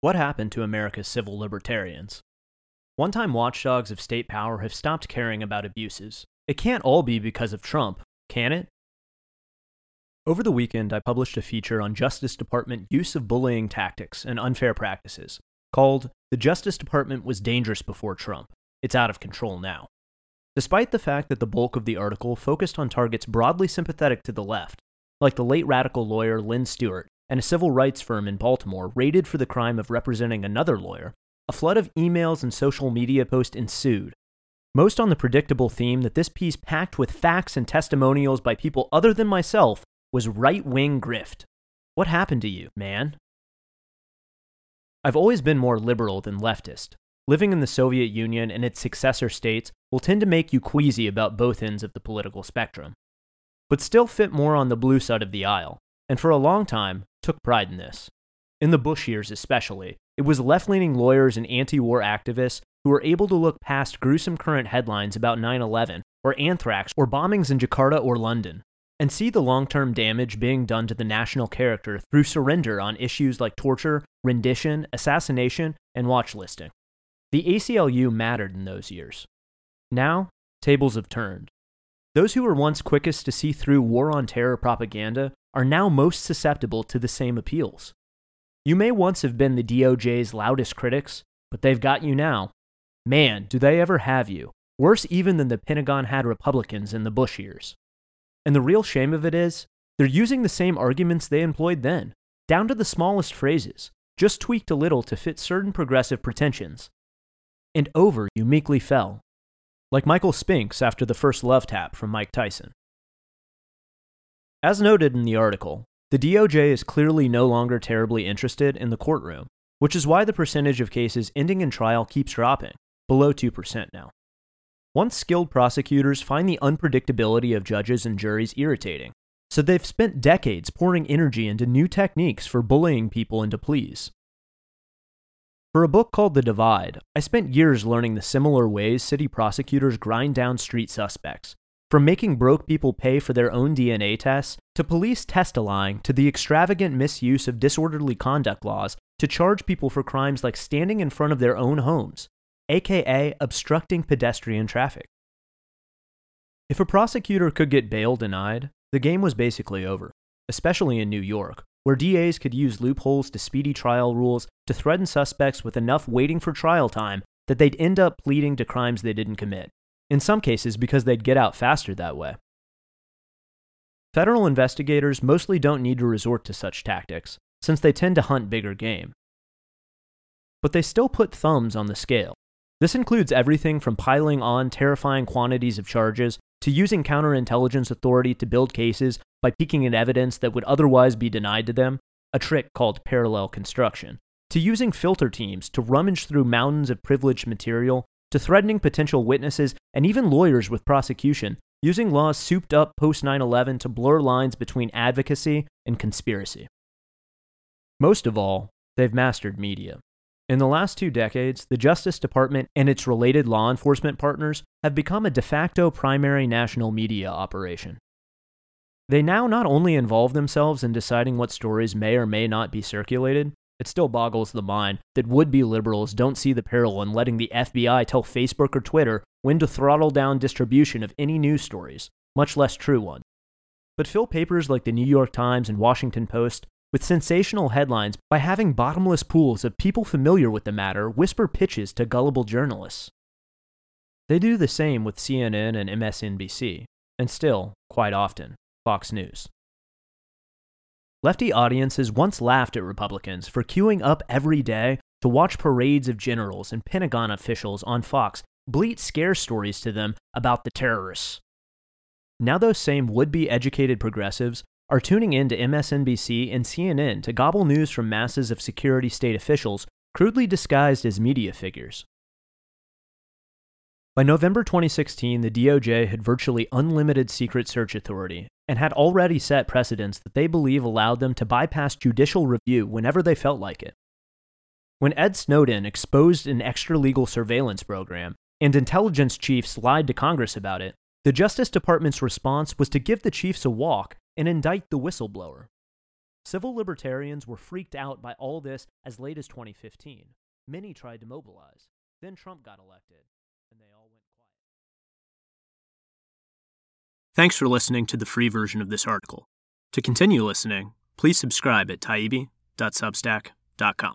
What happened to America's civil libertarians? One time watchdogs of state power have stopped caring about abuses. It can't all be because of Trump, can it? Over the weekend, I published a feature on Justice Department use of bullying tactics and unfair practices called The Justice Department Was Dangerous Before Trump. It's Out of Control Now. Despite the fact that the bulk of the article focused on targets broadly sympathetic to the left, like the late radical lawyer Lynne Stewart and a civil rights firm in Baltimore raided for the crime of representing another lawyer, a flood of emails and social media posts ensued. Most on the predictable theme that this piece, packed with facts and testimonials by people other than myself, was right wing grift. What happened to you, man? I've always been more liberal than leftist. Living in the Soviet Union and its successor states will tend to make you queasy about both ends of the political spectrum, but still fit more on the blue side of the aisle, and for a long time took pride in this. In the Bush years, especially, it was left leaning lawyers and anti war activists who were able to look past gruesome current headlines about 9 11 or anthrax or bombings in Jakarta or London and see the long term damage being done to the national character through surrender on issues like torture, rendition, assassination, and watchlisting. The ACLU mattered in those years. Now, tables have turned. Those who were once quickest to see through war on terror propaganda are now most susceptible to the same appeals. You may once have been the DOJ's loudest critics, but they've got you now. Man, do they ever have you. Worse even than the Pentagon had Republicans in the Bush years. And the real shame of it is, they're using the same arguments they employed then, down to the smallest phrases, just tweaked a little to fit certain progressive pretensions. And over you meekly fell, like Michael Spinks after the first love tap from Mike Tyson. As noted in the article, the DOJ is clearly no longer terribly interested in the courtroom, which is why the percentage of cases ending in trial keeps dropping, below 2% now. Once skilled prosecutors find the unpredictability of judges and juries irritating, so they've spent decades pouring energy into new techniques for bullying people into pleas. For a book called The Divide, I spent years learning the similar ways city prosecutors grind down street suspects, from making broke people pay for their own DNA tests, to police testifying, to the extravagant misuse of disorderly conduct laws to charge people for crimes like standing in front of their own homes, aka obstructing pedestrian traffic. If a prosecutor could get bail denied, the game was basically over, especially in New York, where DAs could use loopholes to speedy trial rules to threaten suspects with enough waiting for trial time that they'd end up pleading to crimes they didn't commit in some cases because they'd get out faster that way. Federal investigators mostly don't need to resort to such tactics, since they tend to hunt bigger game. But they still put thumbs on the scale. This includes everything from piling on terrifying quantities of charges to using counterintelligence authority to build cases by peeking at evidence that would otherwise be denied to them, a trick called parallel construction, to using filter teams to rummage through mountains of privileged material to threatening potential witnesses and even lawyers with prosecution, using laws souped up post 9 11 to blur lines between advocacy and conspiracy. Most of all, they've mastered media. In the last two decades, the Justice Department and its related law enforcement partners have become a de facto primary national media operation. They now not only involve themselves in deciding what stories may or may not be circulated, it still boggles the mind that would be liberals don't see the peril in letting the FBI tell Facebook or Twitter when to throttle down distribution of any news stories, much less true ones. But fill papers like the New York Times and Washington Post with sensational headlines by having bottomless pools of people familiar with the matter whisper pitches to gullible journalists. They do the same with CNN and MSNBC, and still, quite often, Fox News. Lefty audiences once laughed at Republicans for queuing up every day to watch parades of generals and Pentagon officials on Fox bleat scare stories to them about the terrorists. Now, those same would be educated progressives are tuning in to MSNBC and CNN to gobble news from masses of security state officials crudely disguised as media figures. By November 2016, the DOJ had virtually unlimited secret search authority and had already set precedents that they believe allowed them to bypass judicial review whenever they felt like it. When Ed Snowden exposed an extra legal surveillance program and intelligence chiefs lied to Congress about it, the Justice Department's response was to give the chiefs a walk and indict the whistleblower. Civil libertarians were freaked out by all this as late as 2015. Many tried to mobilize. Then Trump got elected, Thanks for listening to the free version of this article. To continue listening, please subscribe at taibbi.substack.com.